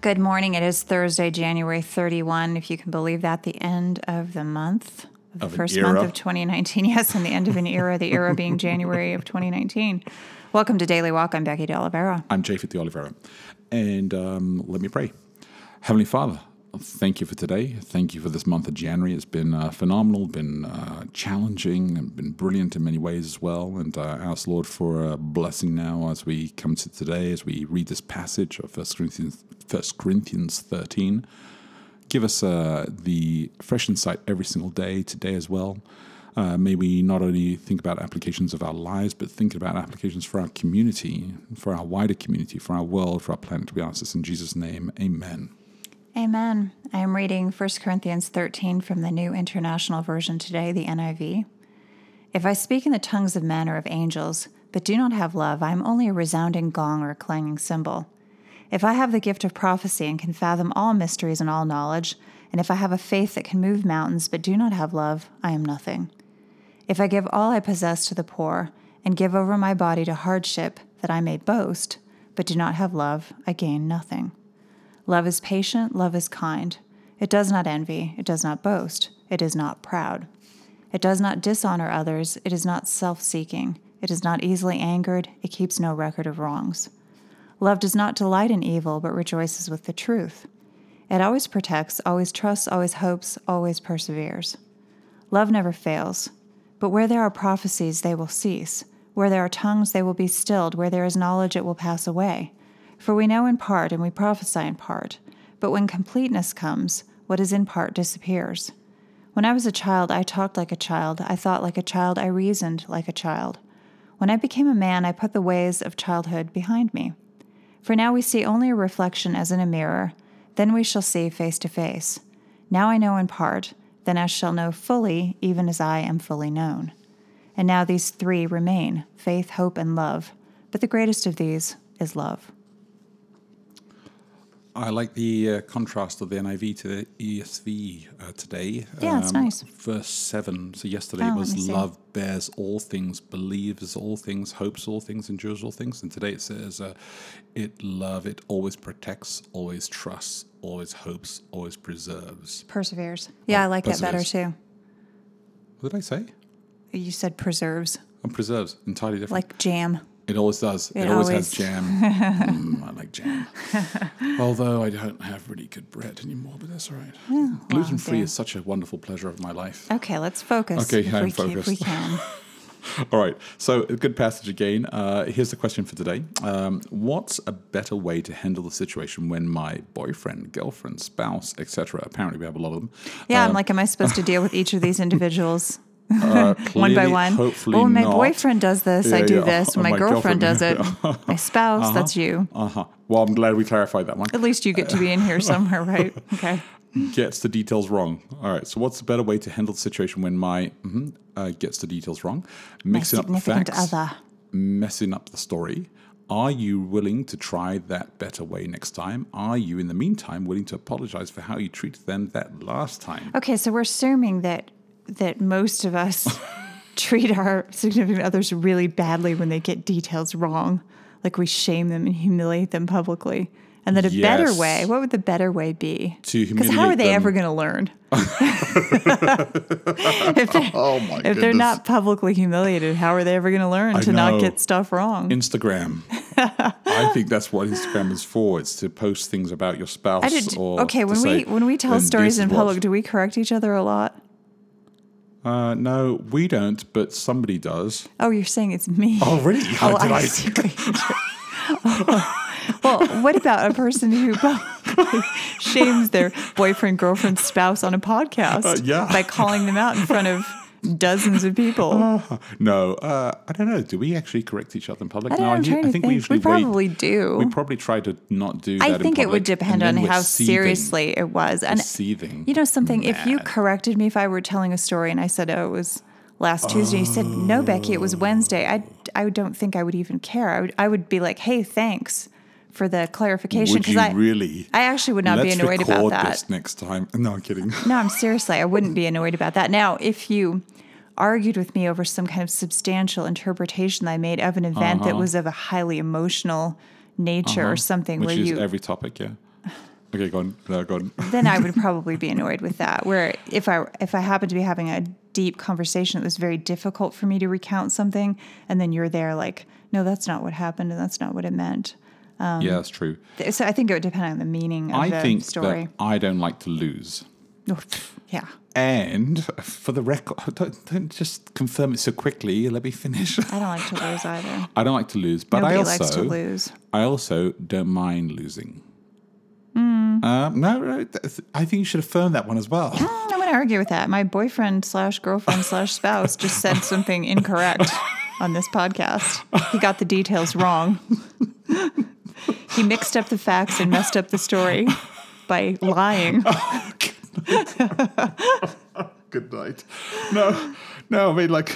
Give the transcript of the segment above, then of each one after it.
Good morning. It is Thursday, January 31, if you can believe that, the end of the month, the Of an first month of 2019. Yes, and the end of an era, the era being January of 2019. Welcome to Daily Walk. I'm Becky De Oliveira. I'm Japhet de Oliveira. And um, let me pray. Heavenly Father, thank you for today. Thank you for this month of January. It's been uh, phenomenal, been uh, challenging, and been brilliant in many ways as well. And uh, ask, Lord, for a blessing now as we come to today, as we read this passage of 1 Corinthians, 1 Corinthians 13. Give us uh, the fresh insight every single day, today as well. Uh, may we not only think about applications of our lives, but think about applications for our community, for our wider community, for our world, for our planet. We ask this in Jesus' name. Amen. Amen. I am reading 1 Corinthians 13 from the New International Version today, the NIV. If I speak in the tongues of men or of angels, but do not have love, I am only a resounding gong or a clanging cymbal. If I have the gift of prophecy and can fathom all mysteries and all knowledge, and if I have a faith that can move mountains but do not have love, I am nothing. If I give all I possess to the poor, and give over my body to hardship that I may boast, but do not have love, I gain nothing. Love is patient, love is kind. It does not envy, it does not boast, it is not proud. It does not dishonor others, it is not self seeking, it is not easily angered, it keeps no record of wrongs. Love does not delight in evil, but rejoices with the truth. It always protects, always trusts, always hopes, always perseveres. Love never fails. But where there are prophecies, they will cease. Where there are tongues, they will be stilled. Where there is knowledge, it will pass away. For we know in part, and we prophesy in part. But when completeness comes, what is in part disappears. When I was a child, I talked like a child, I thought like a child, I reasoned like a child. When I became a man, I put the ways of childhood behind me. For now we see only a reflection as in a mirror, then we shall see face to face. Now I know in part, then I shall know fully, even as I am fully known. And now these three remain faith, hope, and love. But the greatest of these is love. I like the uh, contrast of the NIV to the ESV uh, today. Yeah, it's nice. Verse 7. So yesterday Oh, let was love bears all things, believes all things, hopes all things, endures all things. And today it says uh, it love, it always protects, always trusts, always hopes, always preserves. Perseveres. Yeah, I like that better too. What did I say? You said preserves, Oh, preserves, entirely different. like jam. It always does. It, It always, always- has jam. mm, I like jam. Although I don't have really good bread anymore, but that's all right. Gluten free is such a wonderful pleasure of my life. Okay, let's focus. Okay, I'm we, can- if we focused. can. All right. So a good passage again. Uh, here's the question for today. Um, what's a better way to handle the situation when my boyfriend, girlfriend, spouse, etc. Apparently, we have a lot of them. Yeah, I'm like, am I supposed to deal with each of these individuals Uh, one by one? Hopefully oh, my not. boyfriend does this. I do yeah. this. Oh, My, my girlfriend, girlfriend. does it. my spouse, that's you. Uh huh. Well, I'm glad we clarified that one. At least you get to be in here somewhere, right? Okay. gets the details wrong. All right. So, what's a better way to handle the situation when my mhm, uh, gets the details wrong? Mixing up the facts, other. messing up the story. Are you willing to try that better way next time? Are you, in the meantime, willing to apologize for how you treated them that last time? Okay, so we're assuming that that most of us treat our significant others really badly when they get details wrong. Like we shame them and humiliate them publicly. And then a better way, what would the better way be? To Because how are they them. ever going to learn? if they're, Oh my if they're not publicly humiliated, how are they ever going to learn I to know. not get stuff wrong? Instagram. I think that's what Instagram is for. It's to post things about your spouse. I did. Or Okay, when say, we when we tell stories in is what-" public, do we correct each other a lot? Uh, no, we don't, but somebody does. Oh, you're saying it's me. Oh, really? How Oh, did I I? see what you're doing. well, what about a person who shames their boyfriend, girlfriend, spouse on a podcast Uh, yeah. by calling them out in front of dozens of people. no, uh, I don't know. Do we actually correct each other in public? I don't no, know. I'm he- trying I think think. we usually probably wait. do. We probably try to not do that. I in think it would depend on how seething. seriously it was. We're And seething. you know something, if you corrected me if I were telling a story and I said, "Oh, it was last Tuesday," you said, "No, Becky, it was Wednesday." I I don't think I would even care. I would I would be like, "Hey, thanks for the clarification," because I really? I actually would not be annoyed about record that. this next time. No, I'm kidding. No, I'm seriously, I wouldn't be annoyed about that. Now, if you argued with me over some kind of substantial interpretation that I made of an event that was of a highly emotional nature or something Uh-huh. Which where is you every topic, yeah. Okay, go on. No, go on. then I would probably be annoyed with that. Where if I if I happen to be having a deep conversation that was very difficult for me to recount something, and then you're there like, no, that's not what happened, and that's not what it meant. Um, yeah, that's true. So I think it would depend on the meaning of I the think story. that I don't like to lose. Oh, yeah. And for the record, don't, don't just confirm it so quickly. Let me finish. I don't like to lose either. I don't like to lose, but Nobody I also likes to lose. I also don't mind losing. Hmm. Um, no, no, I think you should affirm that one as well. Hmm, I'm going to argue with that. My boyfriend slash girlfriend slash spouse just said something incorrect on this podcast. He got the details wrong. He mixed up the facts and messed up the story by lying. Good night. No, no, I mean, like,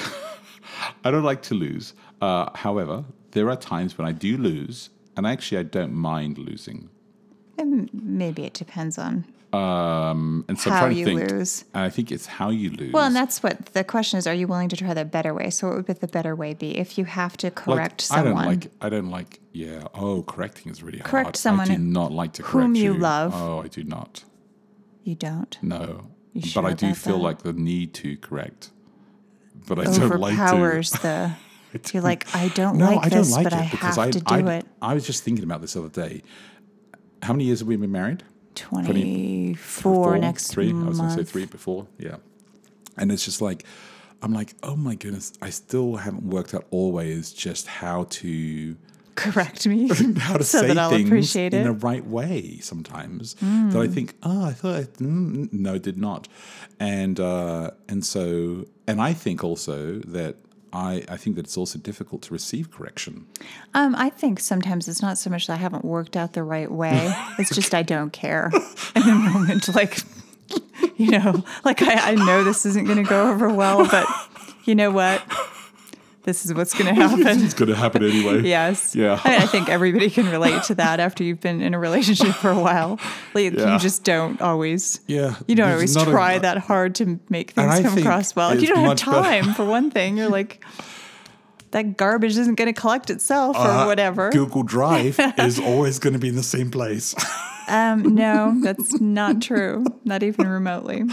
I don't like to lose. Uh, however, there are times when I do lose, and actually, I don't mind losing. And maybe it depends on. Um, and so How I'm trying you to think. lose. I think it's how you lose. Well, and that's what the question is: Are you willing to try the better way? So, what would the better way be if you have to Like, correct I don't like. I don't like. Yeah. Oh, correcting is really Correct hard. someone I do not like to correct whom you you. love. Oh, I do not. you don't No. You but I do feel that? like the need to correct. But I don't like to. overpowers the. You're like, I don't No, like I don't this, like but it I have I, to do I, it. I was just thinking about this the other day. How many years have we been married? 24 Four, next three. I was going to say three before. Yeah. And it's just like, I'm like, oh my goodness, I still haven't worked out always just how to Correct me. how to So say that I'll things appreciate in it. a right way sometimes that I think, oh, I thought, I, mm, no, did not, and uh, and so, and I think also that I I think that it's also difficult to receive correction. Um, I think sometimes it's not so much that I haven't worked out the right way. It's just I don't care in the moment. Like, you know, like I, I know this isn't going to go over well, but you know what? This is what's going to happen. It's going to happen anyway. Yes. Yeah. I, mean, I think everybody can relate to that after you've been in a relationship for a while. Like, Yeah. You just don't always. Yeah, You don't there's always not a- try that hard to make things come across well. it's You don't have much better- time for one thing. You're like, that garbage isn't going to collect itself or Uh, whatever. Google Drive is always going to be in the same place. Um, no, that's not true. Not even remotely.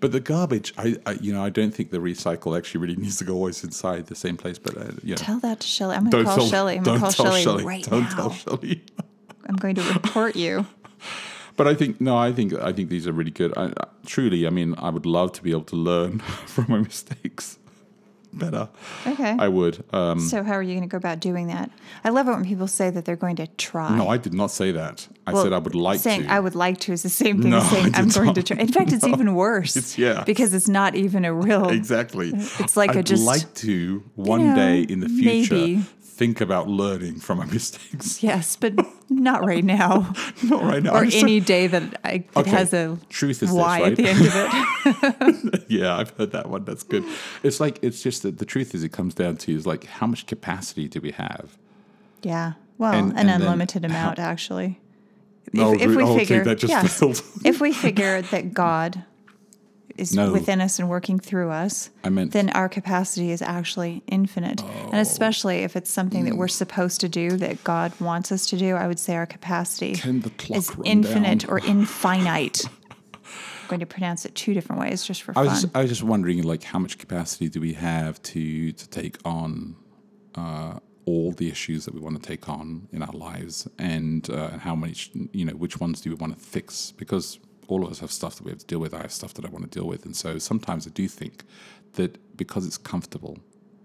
But the garbage, I, I you know, I don't think the recycle actually really needs to go always inside the same place. But uh, yeah, Tell that to Shelly. I'm going to call Shelly. I'm going to call Shelley. right don't now. tell Shelley. I'm going to report you. But I think no, I think I think these are really good. I, I- truly, I mean, I would love to be able to learn from my mistakes better. Okay. I would. Um, so how are you going to go about doing that? I love it when people say that they're going to try. no, I did not say that. I Well, said I would like saying to. I would like to is the same thing No, as saying I'm going to try. In fact, it's even worse. It's- yeah. Because it's not even a real. exactly. It's like a I'd just- like to one know, day in the future maybe. Think about learning from my mistakes. Yes, but not right now. not right now. or I'm so- any day that I, it Okay, has a truth is Y this, right? at the end of it. yeah, I've heard that one. That's good. It's like it's just that the truth is it comes down to is like how much capacity do we have? yeah. Well, And- an and unlimited amount, actually. No, if, if we oh, okay, figure, that just yes, if we figure that God is No. within us and working through us, I meant- then our capacity is actually infinite. And especially if it's something that we're Mm. supposed to do, that God wants us to do, I would say our capacity Can the clock is infinite down? or infinite. I'm going to pronounce it two different ways just for I was fun. just, I was just wondering like how much capacity do we have to to take on uh, all the issues that we want to take on in our lives and uh, how much you know which ones do we want to fix because all of us have stuff that we have to deal with. I have stuff that I want to deal with, and so sometimes I do think that because it's comfortable,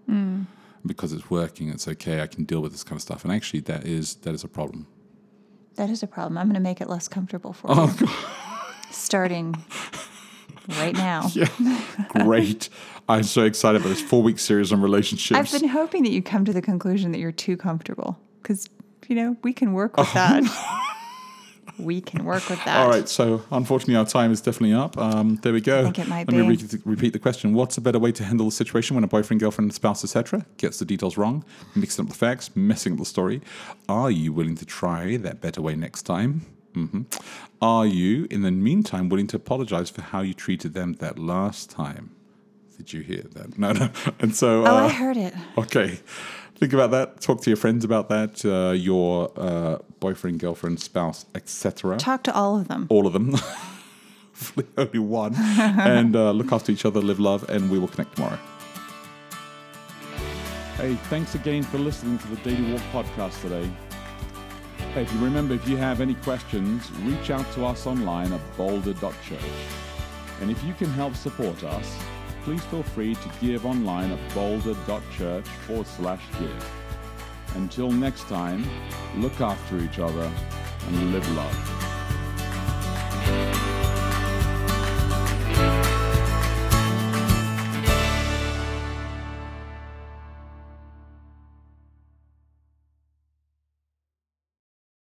hmm. because it's working, it's okay. I can deal with this kind of stuff, and actually that is that is a problem. that is a problem. I'm going to make it less comfortable for Oh, you. Starting right now. Yeah, great. I'm so excited about this four week series on relationships. I've been hoping that you come to the conclusion that you're too comfortable because, you know, we can work with Oh. that. We can work with that. All right, so unfortunately, our time is definitely up. Um, there we go. think it might Let me re- repeat the question: What's a better way to handle the situation when a boyfriend, girlfriend, spouse, etc., gets the details wrong, mixing up the facts, messing up the story? Are you willing to try that better way next time? hmm Are you, in the meantime, willing to apologize for how you treated them that last time? Did you hear that? No, no. And so, Oh, uh, I heard it. Okay. Think about that. Talk to your friends about that. Uh, your uh, boyfriend, girlfriend, spouse, etc. Talk to all of them. All of them. Only one. and uh, look after each other, live love, and we will connect tomorrow. Hey, thanks again for listening to the Daily Walk podcast today. Hey, if you remember, if you have any questions, reach out to us online at boulder.church. And if you can help support us, please feel free to give online at boulder.church forward slash give. Until next time, look after each other and live love.